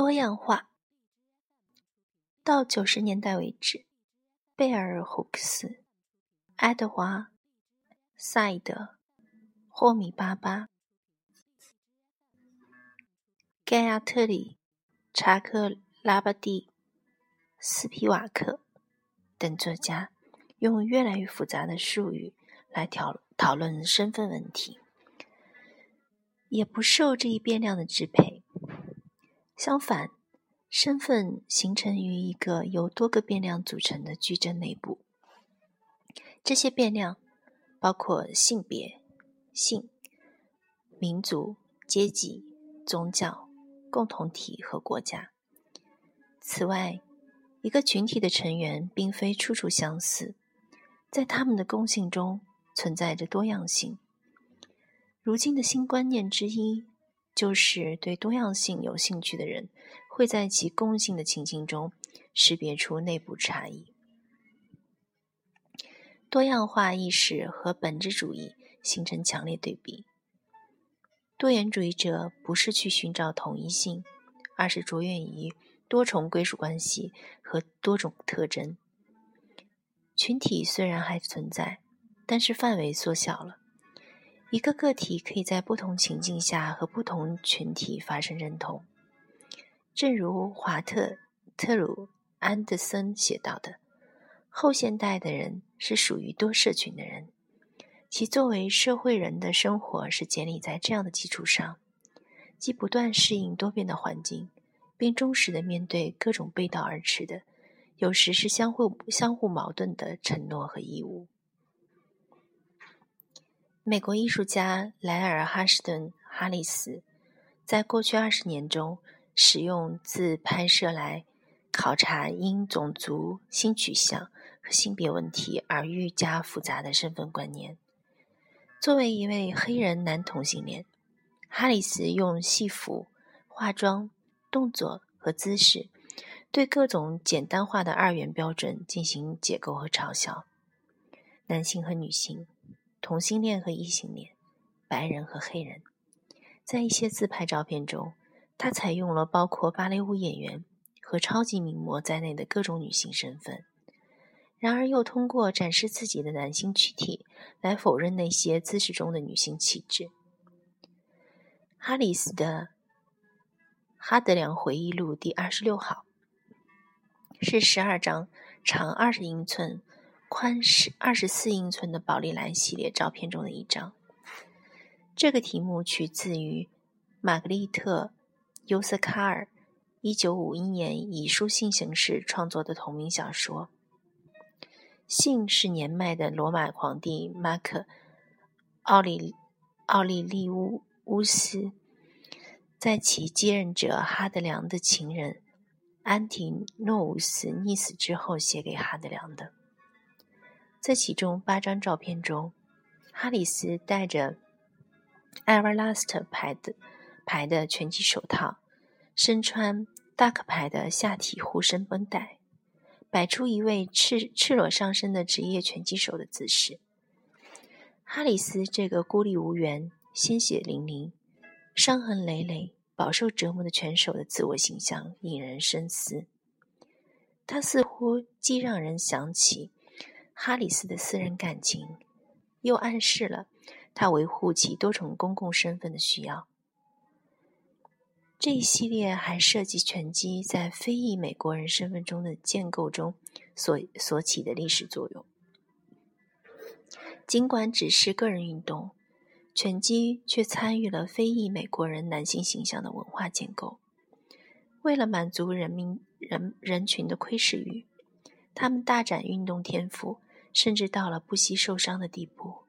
多样化。到九十年代为止，贝尔·胡克斯、爱德华·萨义德、霍米·巴巴、盖亚特里、查克·拉巴蒂、斯皮瓦克等作家，用越来越复杂的术语来讨讨论身份问题，也不受这一变量的支配。相反。身份形成于一个由多个变量组成的矩阵内部，这些变量包括性别、性、民族、阶级、宗教、共同体和国家。此外，一个群体的成员并非处处相似，在他们的共性中存在着多样性。如今的新观念之一，就是对多样性有兴趣的人。会在其共性的情境中识别出内部差异。多样化意识和本质主义形成强烈对比。多元主义者不是去寻找统一性，而是着眼于多重归属关系和多种特征。群体虽然还存在，但是范围缩小了。一个个体可以在不同情境下和不同群体发生认同。正如华特·特鲁安德森写到的，后现代的人是属于多社群的人，其作为社会人的生活是建立在这样的基础上，即不断适应多变的环境，并忠实的面对各种背道而驰的，有时是相互相互矛盾的承诺和义务。美国艺术家莱尔·哈什顿·哈里斯在过去二十年中。使用自拍摄来考察因种族、性取向和性别问题而愈加复杂的身份观念。作为一位黑人男同性恋，哈里斯用戏服、化妆、动作和姿势，对各种简单化的二元标准进行解构和嘲笑：男性和女性、同性恋和异性恋、白人和黑人。在一些自拍照片中。他采用了包括芭蕾舞演员和超级名模在内的各种女性身份，然而又通过展示自己的男性躯体来否认那些姿势中的女性气质。哈里斯的《哈德良回忆录》第二十六号是十二张长二十英寸、宽十二十四英寸的宝丽来系列照片中的一张。这个题目取自于玛格丽特。尤瑟卡尔，一九五一年以书信形式创作的同名小说。信是年迈的罗马皇帝马克·奥里奥利利乌乌斯在其继任者哈德良的情人安提诺乌斯溺死之后写给哈德良的。在其中八张照片中，哈里斯戴着 Everlast 牌的。牌的拳击手套，身穿 Duck 牌的下体护身绷带，摆出一位赤赤裸上身的职业拳击手的姿势。哈里斯这个孤立无援、鲜血淋淋、伤痕累累、饱受折磨的拳手的自我形象引人深思。他似乎既让人想起哈里斯的私人感情，又暗示了他维护其多重公共身份的需要。这一系列还涉及拳击在非裔美国人身份中的建构中所所起的历史作用。尽管只是个人运动，拳击却参与了非裔美国人男性形象的文化建构。为了满足人民人人群的窥视欲，他们大展运动天赋，甚至到了不惜受伤的地步。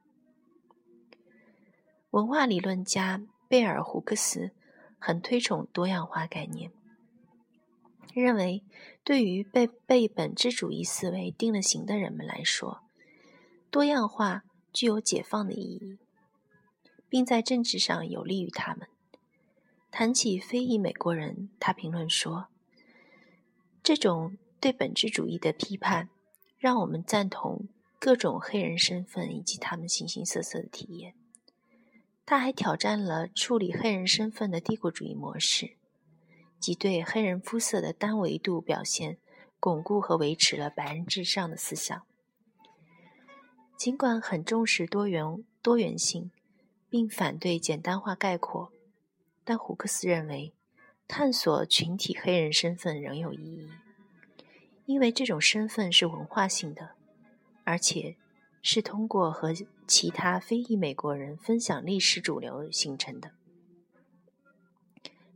文化理论家贝尔·胡克斯。很推崇多样化概念，认为对于被被本质主义思维定了型的人们来说，多样化具有解放的意义，并在政治上有利于他们。谈起非裔美国人，他评论说：“这种对本质主义的批判，让我们赞同各种黑人身份以及他们形形色色的体验。”他还挑战了处理黑人身份的帝国主义模式，即对黑人肤色的单维度表现巩固和维持了白人至上的思想。尽管很重视多元多元性，并反对简单化概括，但胡克斯认为，探索群体黑人身份仍有意义，因为这种身份是文化性的，而且是通过和其他非裔美国人分享历史主流形成的。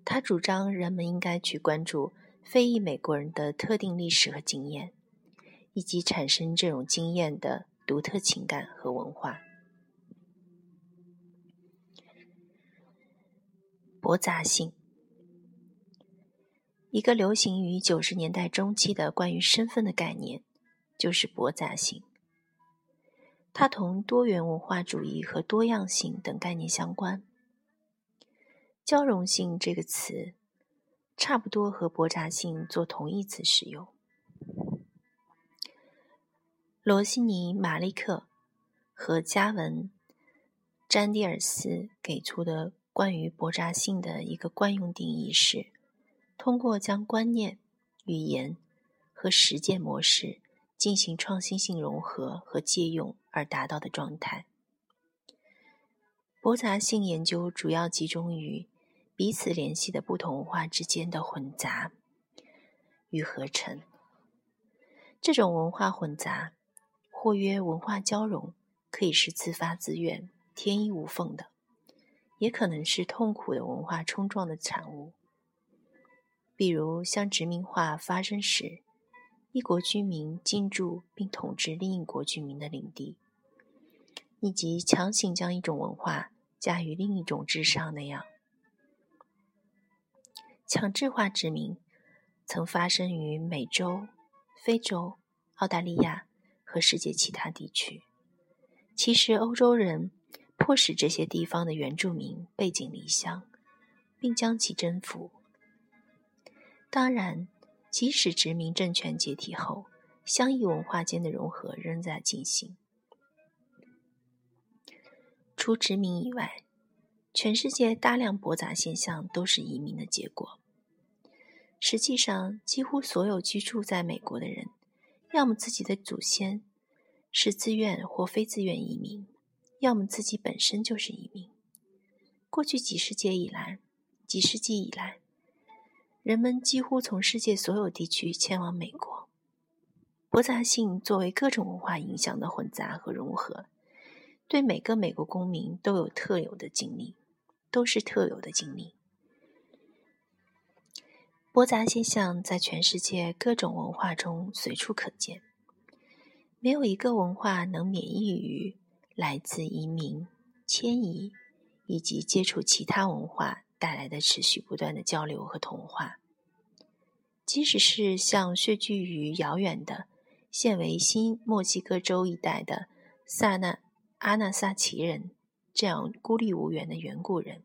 他主张人们应该去关注非裔美国人的特定历史和经验，以及产生这种经验的独特情感和文化。驳杂性，一个流行于九十年代中期的关于身份的概念，就是驳杂性。它同多元文化主义和多样性等概念相关。交融性这个词，差不多和驳杂性做同义词使用。罗西尼、马利克和加文·詹蒂尔斯给出的关于驳杂性的一个惯用定义是：通过将观念、语言和实践模式进行创新性融合和借用而达到的状态。驳杂性研究主要集中于。彼此联系的不同文化之间的混杂与合成，这种文化混杂或曰文化交融，可以是自发自愿、天衣无缝的，也可能是痛苦的文化冲撞的产物。比如，像殖民化发生时，一国居民进驻并统治另一国居民的领地，以及强行将一种文化加于另一种之上那样。强制化殖民曾发生于美洲、非洲、澳大利亚和世界其他地区。其实，欧洲人迫使这些地方的原住民背井离乡，并将其征服。当然，即使殖民政权解体后，相异文化间的融合仍在进行。除殖民以外，全世界大量驳杂现象都是移民的结果。实际上，几乎所有居住在美国的人，要么自己的祖先是自愿或非自愿移民，要么自己本身就是移民。过去几世纪以来，几世纪以来，人们几乎从世界所有地区迁往美国。驳杂性作为各种文化影响的混杂和融合。对每个美国公民都有特有的经历，都是特有的经历。驳杂现象在全世界各种文化中随处可见，没有一个文化能免疫于来自移民、迁移以及接触其他文化带来的持续不断的交流和同化。即使是像穴居于遥远的、现为新墨西哥州一带的萨那。阿纳萨奇人这样孤立无援的远古人，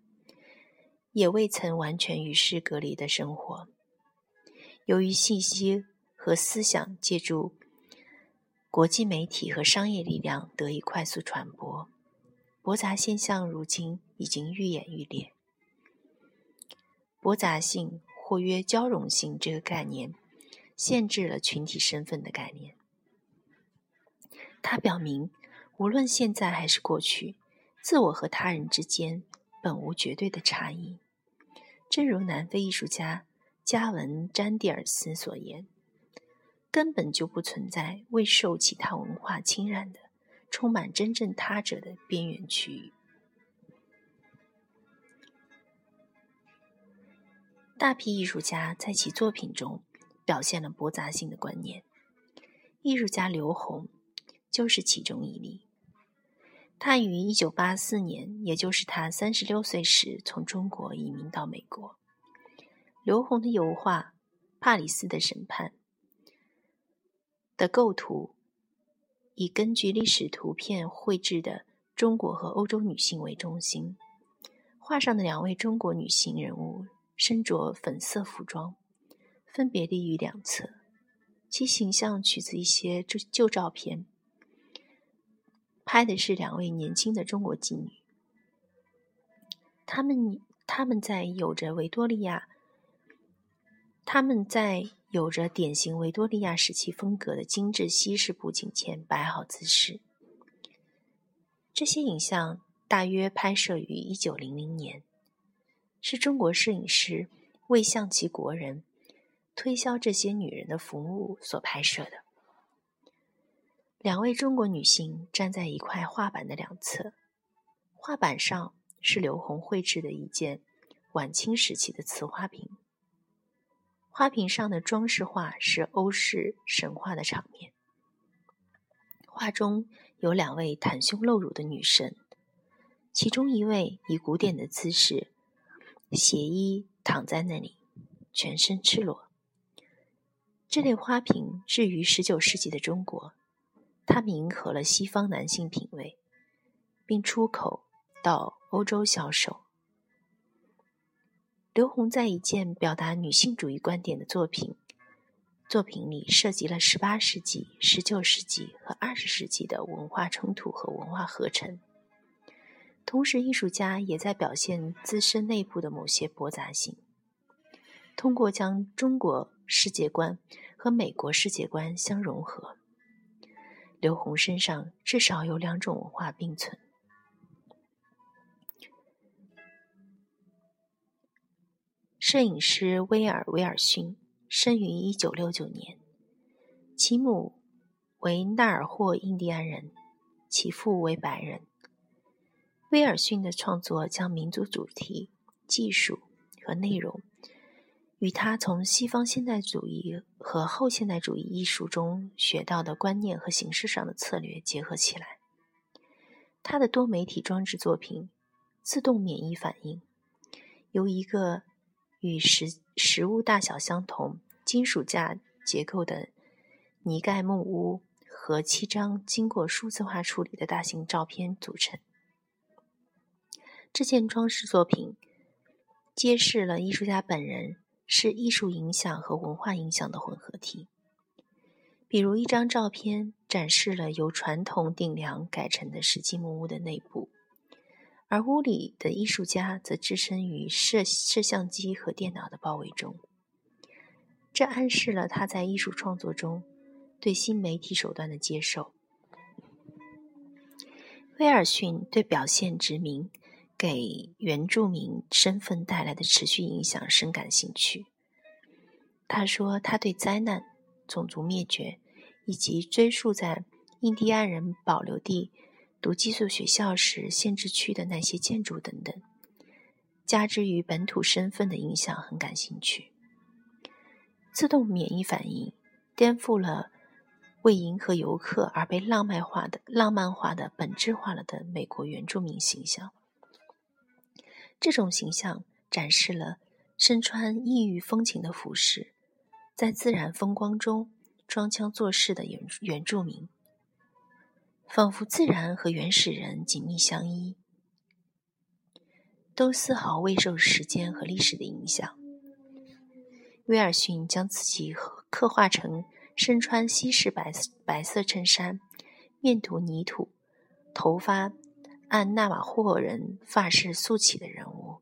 也未曾完全与世隔离的生活。由于信息和思想借助国际媒体和商业力量得以快速传播，驳杂现象如今已经愈演愈烈。驳杂性或曰交融性这个概念，限制了群体身份的概念。它表明。无论现在还是过去，自我和他人之间本无绝对的差异。正如南非艺术家加文·詹蒂尔斯所言：“根本就不存在未受其他文化侵染的、充满真正他者的边缘区域。”大批艺术家在其作品中表现了驳杂性的观念。艺术家刘虹就是其中一例。他于一九八四年，也就是他三十六岁时，从中国移民到美国。刘虹的油画《帕里斯的审判》的构图，以根据历史图片绘制的中国和欧洲女性为中心。画上的两位中国女性人物身着粉色服装，分别立于两侧，其形象取自一些旧旧照片。拍的是两位年轻的中国妓女，她们她们在有着维多利亚他们在有着典型维多利亚时期风格的精致西式布景前摆好姿势。这些影像大约拍摄于一九零零年，是中国摄影师为向其国人推销这些女人的服务所拍摄的。两位中国女性站在一块画板的两侧，画板上是刘红绘制的一件晚清时期的瓷花瓶。花瓶上的装饰画是欧式神话的场面。画中有两位袒胸露乳的女神，其中一位以古典的姿势斜衣躺在那里，全身赤裸。这类花瓶置于十九世纪的中国，它们迎合了西方男性品味，并出口到欧洲销售。刘洪在一件表达女性主义观点的作品作品里，涉及了十八世纪、十九世纪和二十世纪的文化冲突和文化合成。同时，艺术家也在表现自身内部的某些驳杂性，通过将中国世界观和美国世界观相融合。刘虹身上至少有两种文化并存。摄影师威尔·威尔逊生于一九六九年，其母为纳尔霍印第安人，其父为白人。威尔逊的创作将民族主题、技术和内容与他从西方现代主义和后现代主义艺术中学到的观念和形式上的策略结合起来。他的多媒体装置作品《自动免疫反应》由一个。与实实物大小相同、金属架结构的泥盖木屋和七张经过数字化处理的大型照片组成。这件装饰作品揭示了艺术家本人是艺术影响和文化影响的混合体。比如，一张照片展示了由传统顶梁改成的实际木屋的内部。而屋里的艺术家则置身于摄摄像机和电脑的包围中，这暗示了他在艺术创作中对新媒体手段的接受。威尔逊对表现殖民给原住民身份带来的持续影响深感兴趣。他说：“他对灾难、种族灭绝以及追溯在印第安人保留地。”读寄宿学校时，限制区的那些建筑等等，加之于本土身份的影响，很感兴趣。自动免疫反应颠覆了为迎合游客而被浪漫化的、浪漫化的、本质化了的美国原住民形象。这种形象展示了身穿异域风情的服饰，在自然风光中装腔作势的原原住民。仿佛自然和原始人紧密相依，都丝毫未受时间和历史的影响。威尔逊将自己刻画成身穿西式白白色衬衫、面涂泥土、头发按纳瓦霍人发式塑起的人物。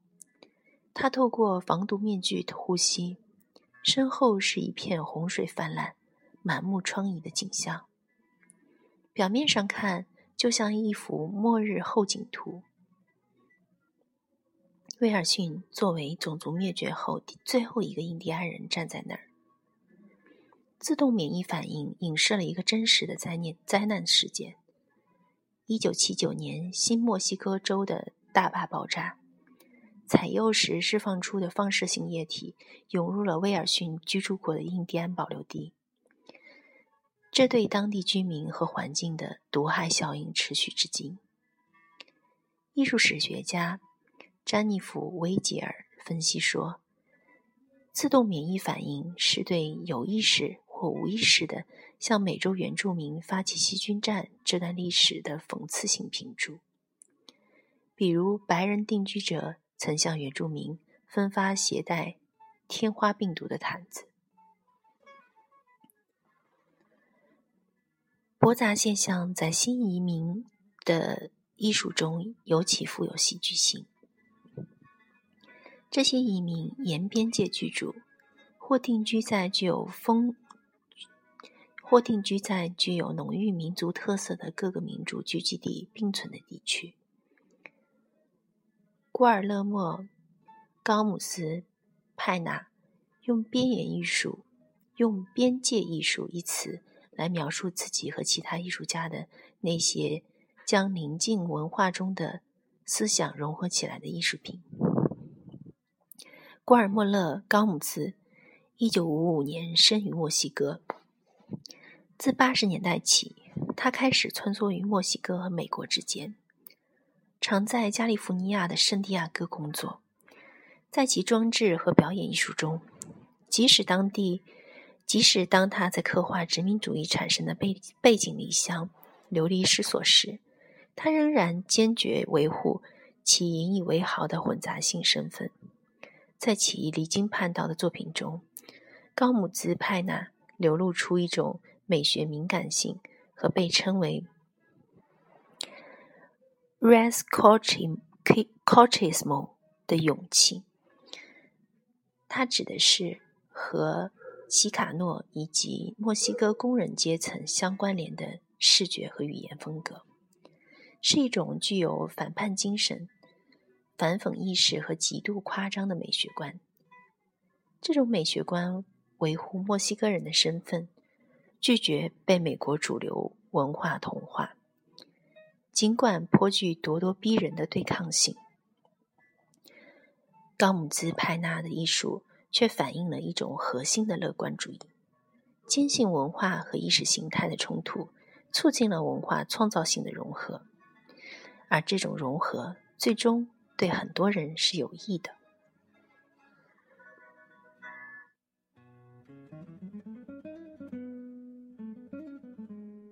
他透过防毒面具呼吸，身后是一片洪水泛滥、满目疮痍的景象。表面上看，就像一幅末日后景图。威尔逊作为种族灭绝后最后一个印第安人站在那儿。自动免疫反应影射了一个真实的灾难灾难事件：一九七九年新墨西哥州的大坝爆炸，采铀时释放出的放射性液体涌入了威尔逊居住过的印第安保留地。这对当地居民和环境的毒害效应持续至今。艺术史学家詹妮弗·威吉尔分析说：“自动免疫反应是对有意识或无意识的向美洲原住民发起细菌战这段历史的讽刺性评注。比如，白人定居者曾向原住民分发携带天花病毒的毯子。”驳杂现象在新移民的艺术中尤其富有戏剧性。这些移民沿边界居住，或定居在具有风，或定居在具有浓郁民族特色的各个民族聚集地并存的地区。古尔勒莫·高姆斯派纳用边缘艺术、用边界艺术一词来描述自己和其他艺术家的那些将宁静文化中的思想融合起来的艺术品。古尔莫勒·高姆斯，一九五五年生于墨西哥。自八十年代起，他开始穿梭于墨西哥和美国之间。常在加利福尼亚的圣地亚哥工作，在其装置和表演艺术中，即使当地，即使当他在刻画殖民主义产生的背背井离乡、流离失所时，他仍然坚决维护其引以为豪的混杂性身份。在其离经叛道的作品中，高姆兹派纳流露出一种美学敏感性和被称为。res cortismo 的勇气，它指的是和奇卡诺以及墨西哥工人阶层相关联的视觉和语言风格，是一种具有反叛精神、反讽意识和极度夸张的美学观。这种美学观维护墨西哥人的身份，拒绝被美国主流文化同化。尽管颇具咄咄逼人的对抗性，高姆兹派纳的艺术却反映了一种核心的乐观主义，坚信文化和意识形态的冲突促进了文化创造性的融合，而这种融合最终对很多人是有益的。